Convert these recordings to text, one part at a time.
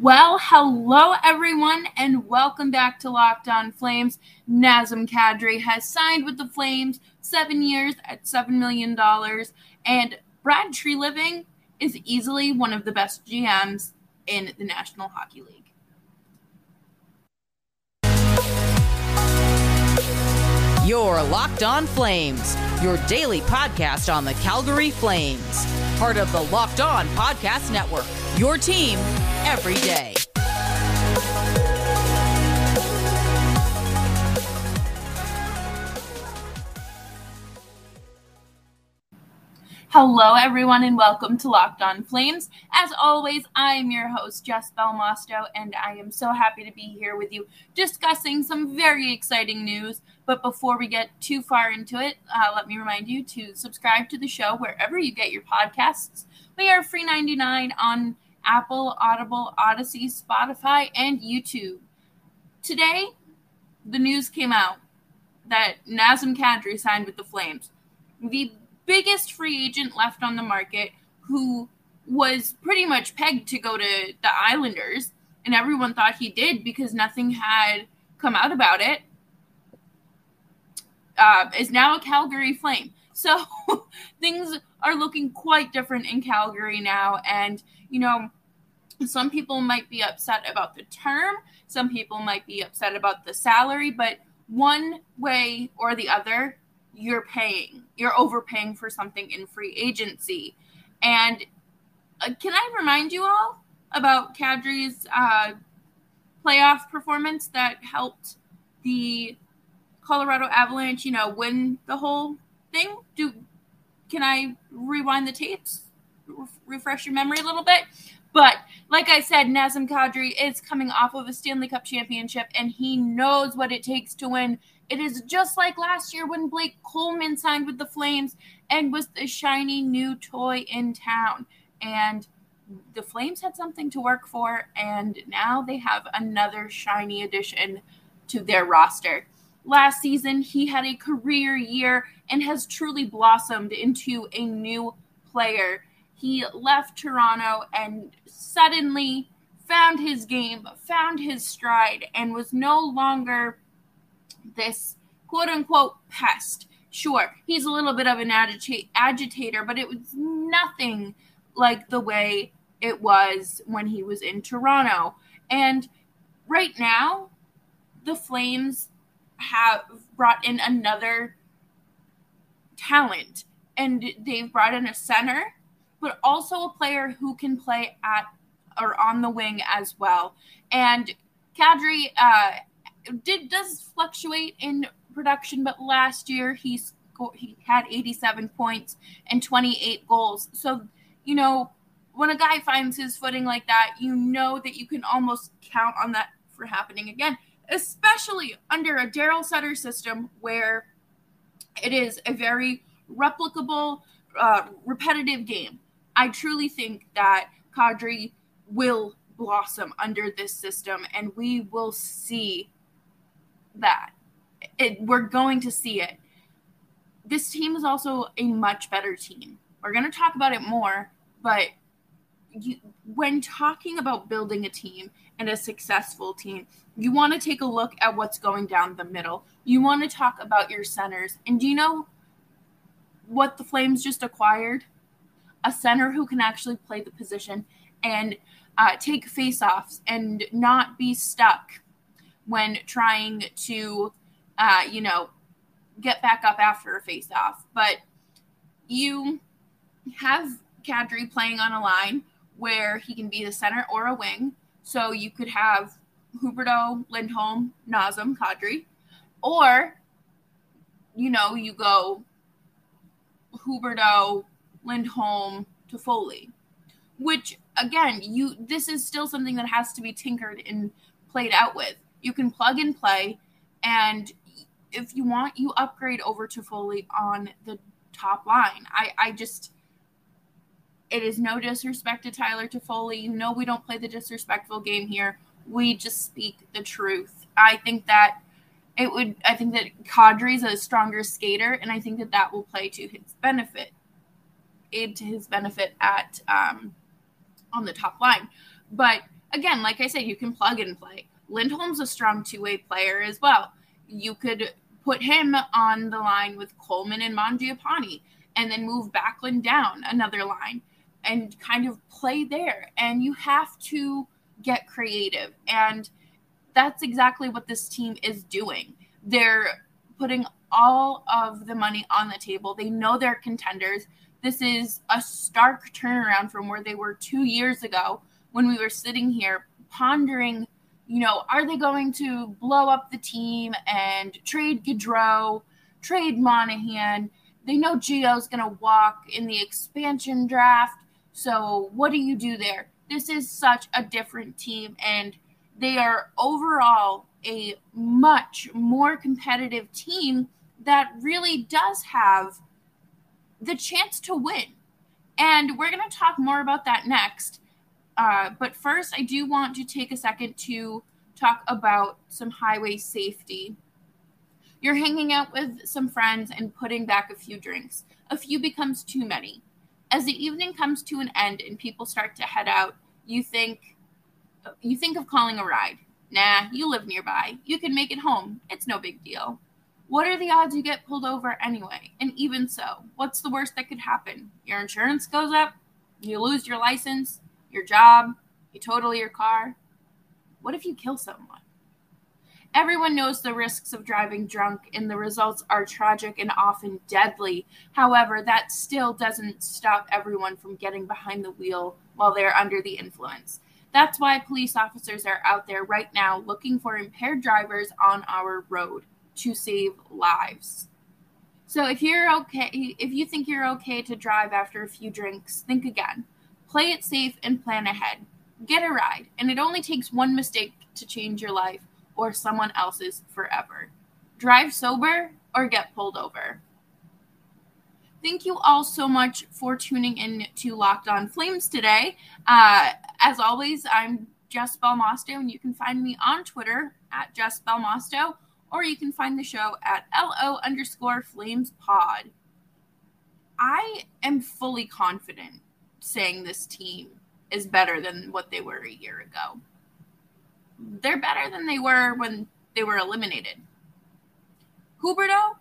Well, hello everyone, and welcome back to Locked On Flames. Nazem Kadri has signed with the Flames seven years at seven million dollars, and Brad Treliving is easily one of the best GMs in the National Hockey League. Your Locked On Flames, your daily podcast on the Calgary Flames, part of the Locked On Podcast Network. Your team every day. Hello, everyone, and welcome to Locked On Flames. As always, I am your host, Jess Belmosto, and I am so happy to be here with you discussing some very exciting news. But before we get too far into it, uh, let me remind you to subscribe to the show wherever you get your podcasts. We are free 99 on Apple, Audible, Odyssey, Spotify, and YouTube. Today, the news came out that Nazem Kadri signed with the Flames. The biggest free agent left on the market who was pretty much pegged to go to the Islanders, and everyone thought he did because nothing had come out about it, uh, is now a Calgary Flame. So things are looking quite different in Calgary now. And, you know, some people might be upset about the term, some people might be upset about the salary, but one way or the other, you're paying. You're overpaying for something in free agency. And uh, can I remind you all about Kadri's uh, playoff performance that helped the Colorado Avalanche, you know, win the whole thing? Do can I rewind the tapes, Re- refresh your memory a little bit? But like I said, Nazem Kadri is coming off of a Stanley Cup championship, and he knows what it takes to win. It is just like last year when Blake Coleman signed with the Flames and was the shiny new toy in town. And the Flames had something to work for, and now they have another shiny addition to their roster. Last season, he had a career year and has truly blossomed into a new player. He left Toronto and suddenly found his game, found his stride, and was no longer this quote unquote pest. Sure, he's a little bit of an agita- agitator, but it was nothing like the way it was when he was in Toronto. And right now, the Flames have brought in another talent, and they've brought in a center, but also a player who can play at or on the wing as well. And Kadri uh, did does fluctuate in production, but last year he's he had 87 points and 28 goals. So, you know, when a guy finds his footing like that, you know that you can almost count on that for happening again, especially under a Daryl Sutter system where it is a very replicable, uh, repetitive game. I truly think that Kadri will blossom under this system, and we will see that. It, we're going to see it. This team is also a much better team. We're going to talk about it more, but you, when talking about building a team and a successful team, you want to take a look at what's going down the middle. You want to talk about your centers. And do you know what the Flames just acquired? A center who can actually play the position and uh, take faceoffs and not be stuck when trying to, uh, you know, get back up after a faceoff. But you have Kadri playing on a line where he can be the center or a wing. So you could have Huberdeau, Lindholm, Nazem, Kadri, or you know you go Huberdeau, Lindholm, Toffoli, which again you this is still something that has to be tinkered and played out with. You can plug and play, and if you want, you upgrade over Toffoli on the top line. I I just it is no disrespect to Tyler Toffoli. You know we don't play the disrespectful game here. We just speak the truth. I think that it would. I think that Kadri's a stronger skater, and I think that that will play to his benefit, aid to his benefit at um, on the top line. But again, like I said, you can plug and play. Lindholm's a strong two way player as well. You could put him on the line with Coleman and Mangiapane and then move Backlund down another line and kind of play there. And you have to get creative. And that's exactly what this team is doing. They're putting all of the money on the table. They know they're contenders. This is a stark turnaround from where they were two years ago when we were sitting here pondering, you know, are they going to blow up the team and trade Gaudreau, trade Monahan? They know Gio's going to walk in the expansion draft. So what do you do there? This is such a different team, and they are overall a much more competitive team that really does have the chance to win. And we're going to talk more about that next. Uh, but first, I do want to take a second to talk about some highway safety. You're hanging out with some friends and putting back a few drinks. A few becomes too many. As the evening comes to an end and people start to head out, you think you think of calling a ride. Nah, you live nearby. You can make it home. It's no big deal. What are the odds you get pulled over anyway? And even so, what's the worst that could happen? Your insurance goes up, you lose your license, your job, you total your car. What if you kill someone? Everyone knows the risks of driving drunk, and the results are tragic and often deadly. However, that still doesn't stop everyone from getting behind the wheel while they're under the influence. That's why police officers are out there right now looking for impaired drivers on our road to save lives. So if you're okay, if you think you're okay to drive after a few drinks, think again. Play it safe and plan ahead. Get a ride, and it only takes one mistake to change your life or someone else's forever. Drive sober or get pulled over. Thank you all so much for tuning in to Locked On Flames today. Uh, as always, I'm Jess Belmosto, and you can find me on Twitter at Jess Belmosto, or you can find the show at LO underscore Flames Pod. I am fully confident saying this team is better than what they were a year ago they're better than they were when they were eliminated. Huberdeau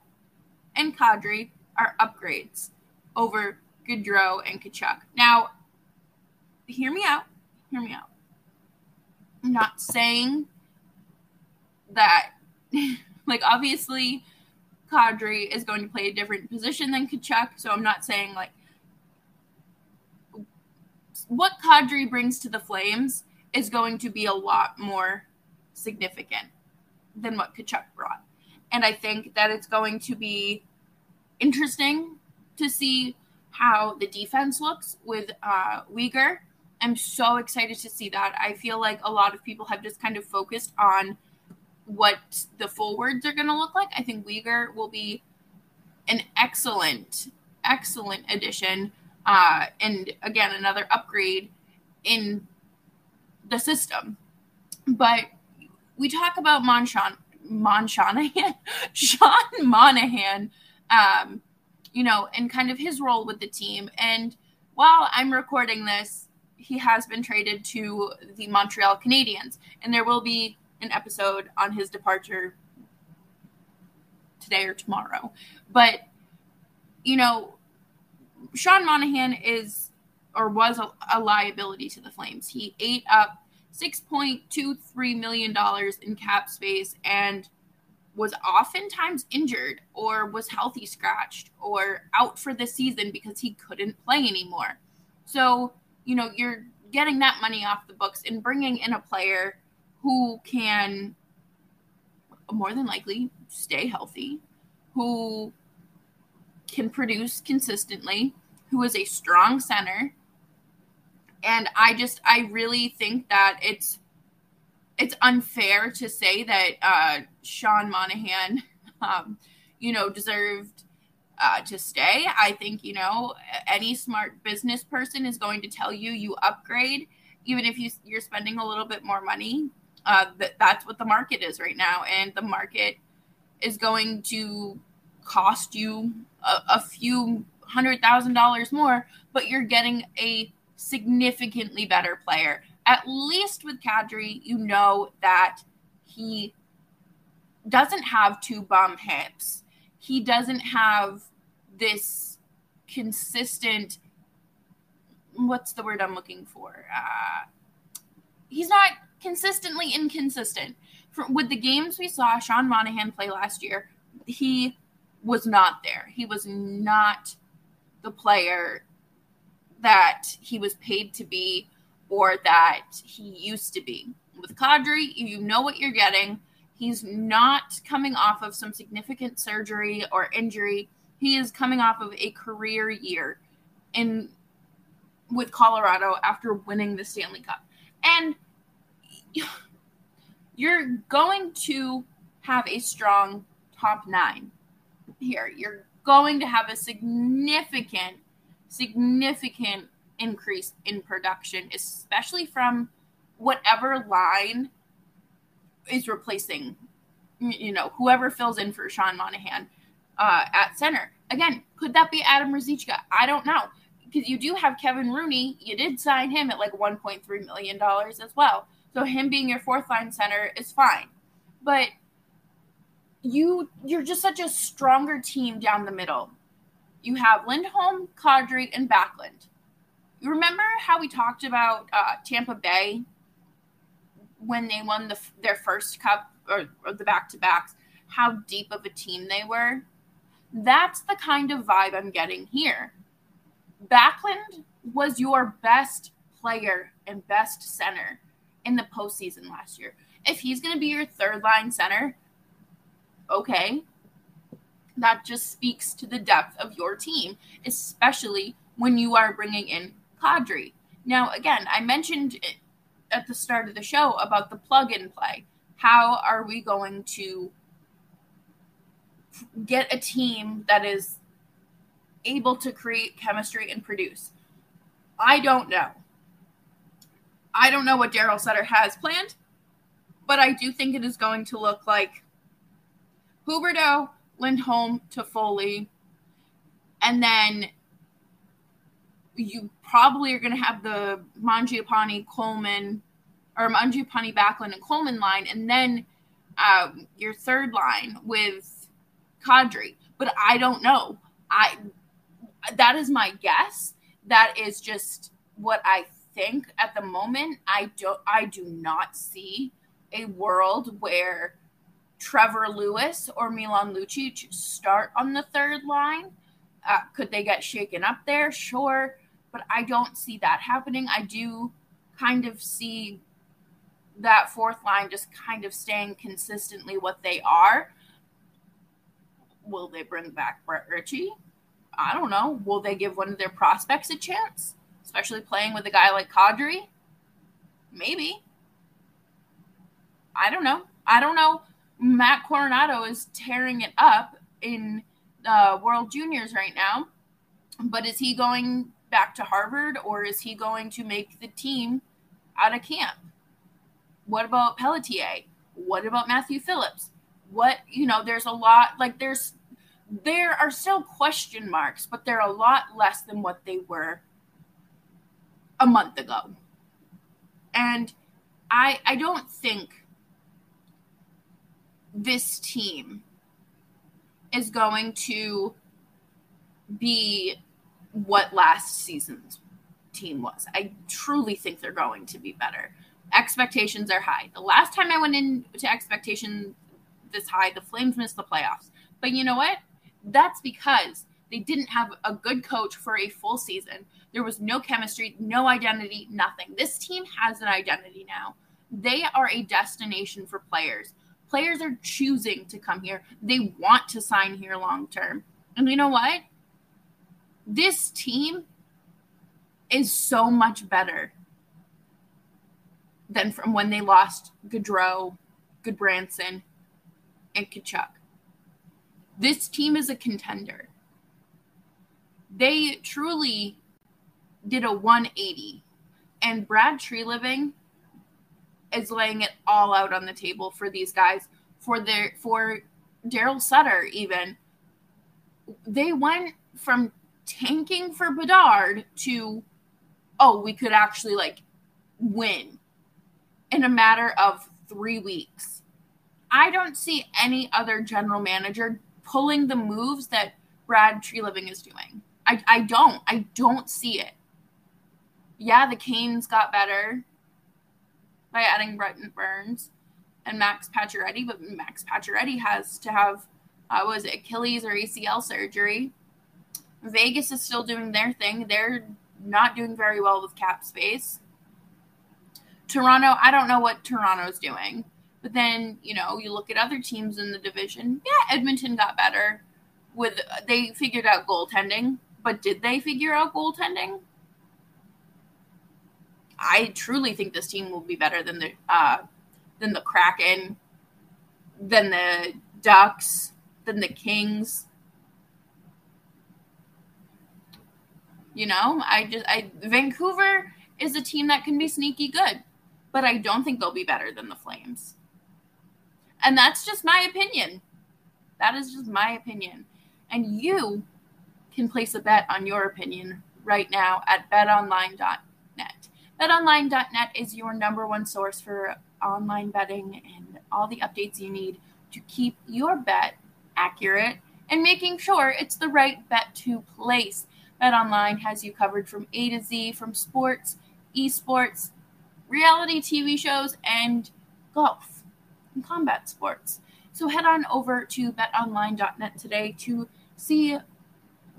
and Kadri are upgrades over Gaudreau and Tkachuk. Now, hear me out. Hear me out. I'm not saying that, like, obviously, Kadri is going to play a different position than Tkachuk. So I'm not saying, like, what Kadri brings to the Flames is going to be a lot more significant than what Tkachuk brought. And I think that it's going to be interesting to see how the defense looks with uh, Weegar. I'm so excited to see that. I feel like a lot of people have just kind of focused on what the forwards are going to look like. I think Weegar will be an excellent, excellent addition. Uh, and again, another upgrade in the system. But we talk about Monshon, Monshanahan, Sean Monahan, um, you know, and kind of his role with the team. And while I'm recording this, he has been traded to the Montreal Canadiens, and there will be an episode on his departure today or tomorrow. But you know, Sean Monahan is or was a, a liability to the Flames. He ate up $6.23 million in cap space and was oftentimes injured or was healthy scratched or out for the season because he couldn't play anymore. So, you know, you're getting that money off the books and bringing in a player who can more than likely stay healthy, who can produce consistently, who is a strong center, and I just I really think that it's it's unfair to say that uh, Sean Monahan, um, you know, deserved uh, to stay. I think you know any smart business person is going to tell you you upgrade, even if you you're spending a little bit more money. Uh, that that's what the market is right now, and the market is going to cost you a, a few hundred thousand dollars more, but you're getting a significantly better player at least with Kadri, you know that he doesn't have two bum hips. He doesn't have this consistent what's the word I'm looking for? Uh, he's not consistently inconsistent. For, with the games we saw Sean Monahan play last year, he was not there. He was not the player that he was paid to be or that he used to be. With Kadri, you know what you're getting. He's not coming off of some significant surgery or injury. He is coming off of a career year in with Colorado after winning the Stanley Cup. And you're going to have a strong top 9 here. You're going to have a significant significant increase in production, especially from whatever line is replacing, you know, whoever fills in for Sean Monahan uh, at center. Again, could that be Adam Ruzicka? I don't know. Because you do have Kevin Rooney. You did sign him at like $1.3 million as well. So him being your fourth line center is fine. But you you're just such a stronger team down the middle. You have Lindholm, Kadri, and Backlund. You remember how we talked about uh, Tampa Bay when they won the, their first cup or, or the back to backs, how deep of a team they were? That's the kind of vibe I'm getting here. Backlund was your best player and best center in the postseason last year. If he's going to be your third line center, okay, that just speaks to the depth of your team, especially when you are bringing in Kadri. Now, again, I mentioned at the start of the show about the plug and play. How are we going to get a team that is able to create chemistry and produce? I don't know. I don't know what Daryl Sutter has planned, but I do think it is going to look like Huberdeau, Lindholm, Toffoli, and then you probably are going to have the Mangiapane, Coleman, or Mangiapane, Backlund, and Coleman line, and then um, your third line with Kadri. But I don't know. I that is my guess. That is just what I think at the moment. I don't. I do not see a world where Trevor Lewis or Milan Lucic start on the third line. Uh, could they get shaken up there? Sure but I don't see that happening. I do kind of see that fourth line just kind of staying consistently what they are. Will they bring back Brett Ritchie? I don't know. Will they give one of their prospects a chance, especially playing with a guy like Kadri? Maybe. I don't know. I don't know. Matt Coronato is tearing it up in uh, World Juniors right now, but is he going back to Harvard or is he going to make the team out of camp? What about Pelletier? What about Matthew Phillips? What, you know, there's a lot, like, there's, there are still question marks, but they're a lot less than what they were a month ago. And I, I don't think this team is going to be what last season's team was. I truly think they're going to be better. Expectations are high. The last time I went into expectation this high, the Flames missed the playoffs. But you know what? That's because they didn't have a good coach for a full season. There was no chemistry, no identity, nothing. This team has an identity now. They are a destination for players. Players are choosing to come here. They want to sign here long term. And you know what? This team is so much better than from when they lost Gaudreau, Gudbranson, and Tkachuk. This team is a contender. They truly did a 180, and Brad Treliving is laying it all out on the table for these guys. For their for Daryl Sutter, even they went from tanking for Bedard to, oh, we could actually like win in a matter of three weeks. I don't see any other general manager pulling the moves that Brad Treliving is doing. I, I don't. I don't see it. Yeah, the Canes got better by adding Brent Burns and Max Pacioretty, but Max Pacioretty has to have uh, was it Achilles or ACL surgery. Vegas is still doing their thing. They're not doing very well with cap space. Toronto, I don't know what Toronto's doing. But then, you know, you look at other teams in the division. Yeah, Edmonton got better with they figured out goaltending, but did they figure out goaltending? I truly think this team will be better than the uh, than the Kraken, than the Ducks, than the Kings. You know, I just I Vancouver is a team that can be sneaky good, but I don't think they'll be better than the Flames. And that's just my opinion. That is just my opinion. And you can place a bet on your opinion right now at betonline.net. BetOnline.net is your number one source for online betting and all the updates you need to keep your bet accurate and making sure it's the right bet to place. BetOnline has you covered from A to Z, from sports, esports, reality TV shows, and golf and combat sports. So head on over to betonline.net today to see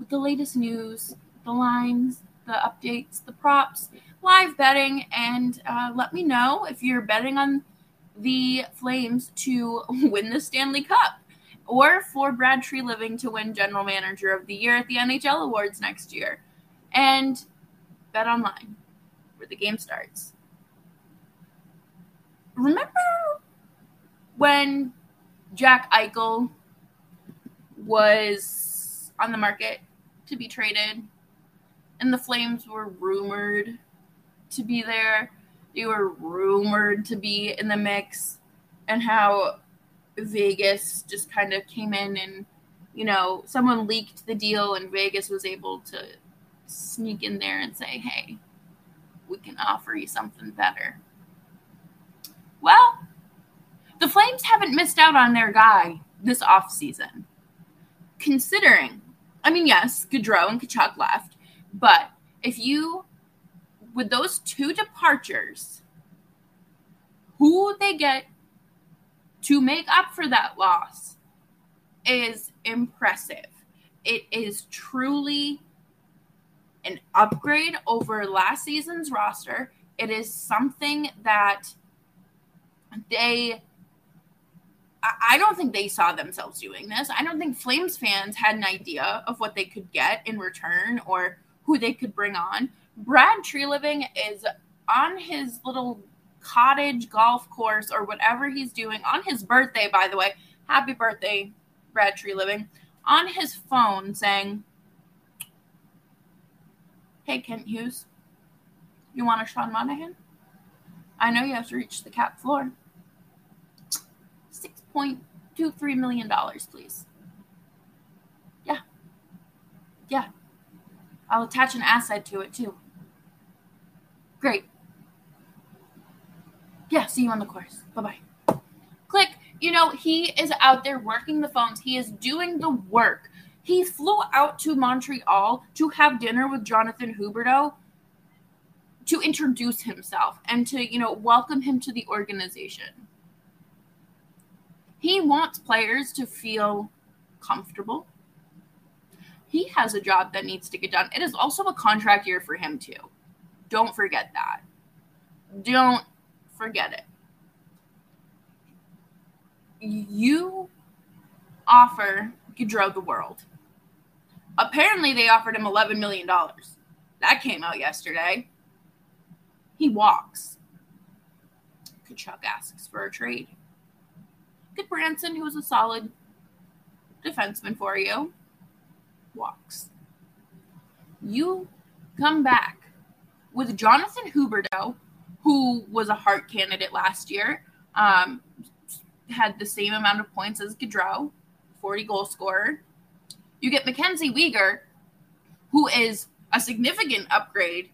the latest news, the lines, the updates, the props, live betting, and uh, let me know if you're betting on the Flames to win the Stanley Cup or for Brad Treliving to win General Manager of the Year at the NHL Awards next year. And bet online where the game starts. Remember when Jack Eichel was on the market to be traded and the Flames were rumored to be there. They were rumored to be in the mix, and how Vegas just kind of came in and, you know, someone leaked the deal, and Vegas was able to sneak in there and say, hey, we can offer you something better. Well, the Flames haven't missed out on their guy this offseason. Considering, I mean, yes, Gaudreau and Tkachuk left, but if you with those two departures, who they get to make up for that loss is impressive. It is truly an upgrade over last season's roster. It is something that they I don't think they saw themselves doing this. I don't think Flames fans had an idea of what they could get in return or who they could bring on. Brad Treliving is on his little cottage golf course or whatever he's doing on his birthday, by the way. Happy birthday, Brad Treliving. On his phone saying, Hey, Kent Hughes, you want a Sean Monahan? I know you have to reach the cap floor. $6.23 million, please. Yeah. Yeah. I'll attach an asset to it too. Great. Yeah, see you on the course. Bye bye. Click. You know, he is out there working the phones, he is doing the work. He flew out to Montreal to have dinner with Jonathan Huberdeau to introduce himself and to, you know, welcome him to the organization. He wants players to feel comfortable. He has a job that needs to get done. It is also a contract year for him, too. Don't forget that. Don't forget it. You offer Gaudreau the world. Apparently, they offered him $11 million. That came out yesterday. He walks. Tkachuk asks for a trade. Gudbranson, Branson, who is a solid defenseman for you, walks. You come back with Jonathan Huberdeau, who was a Hart candidate last year, um, had the same amount of points as Gaudreau, 40 goal scorer. You get Mackenzie Weegar, who is a significant upgrade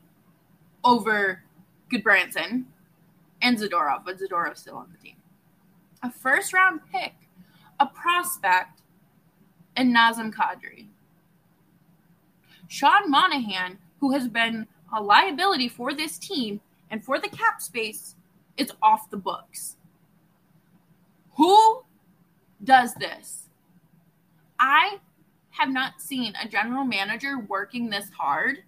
over Gudbranson. and Zadorov, but Zadorov's still on the team. A first round pick, a prospect, and Nazem Kadri. Sean Monahan, who has been a liability for this team and for the cap space, it's off the books. Who does this? I have not seen a general manager working this hard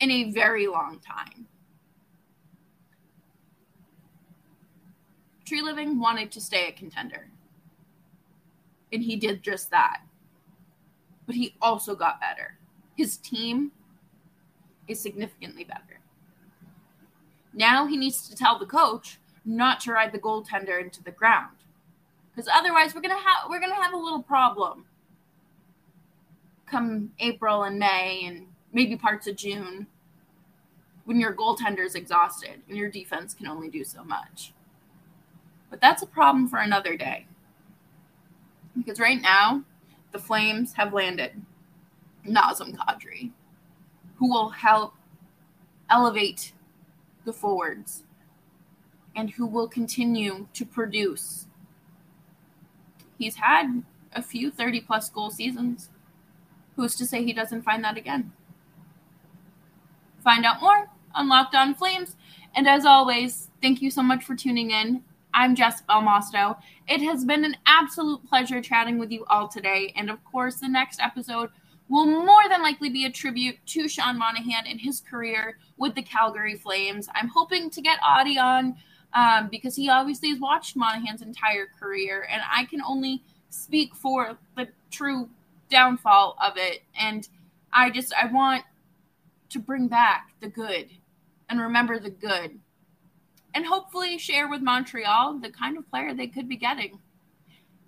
in a very long time. Treliving wanted to stay a contender. And he did just that. But he also got better. His team is significantly better. Now he needs to tell the coach not to ride the goaltender into the ground. Because otherwise we're gonna have we're gonna have a little problem come April and May and maybe parts of June when your goaltender is exhausted and your defense can only do so much. But that's a problem for another day. Because right now, the Flames have landed Nazem Kadri, who will help elevate the forwards and who will continue to produce. He's had a few 30 plus goal seasons. Who's to say he doesn't find that again? Find out more on Locked On Flames. And as always, thank you so much for tuning in. I'm Jess Belmosto. It has been an absolute pleasure chatting with you all today. And of course, the next episode will more than likely be a tribute to Sean Monahan and his career with the Calgary Flames. I'm hoping to get Audie on um, because he obviously has watched Monahan's entire career, and I can only speak for the true downfall of it. And I just, I want to bring back the good and remember the good and hopefully share with Montreal the kind of player they could be getting.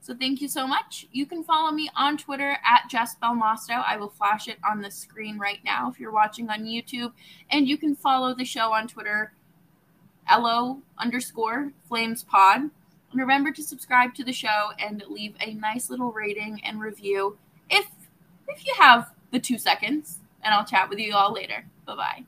So thank you so much. You can follow me on Twitter at Jess Belmosto. I will flash it on the screen right now if you're watching on YouTube. And you can follow the show on Twitter, LO underscore Flames Pod. And remember to subscribe to the show and leave a nice little rating and review if if you have the two seconds. And I'll chat with you all later. Bye bye.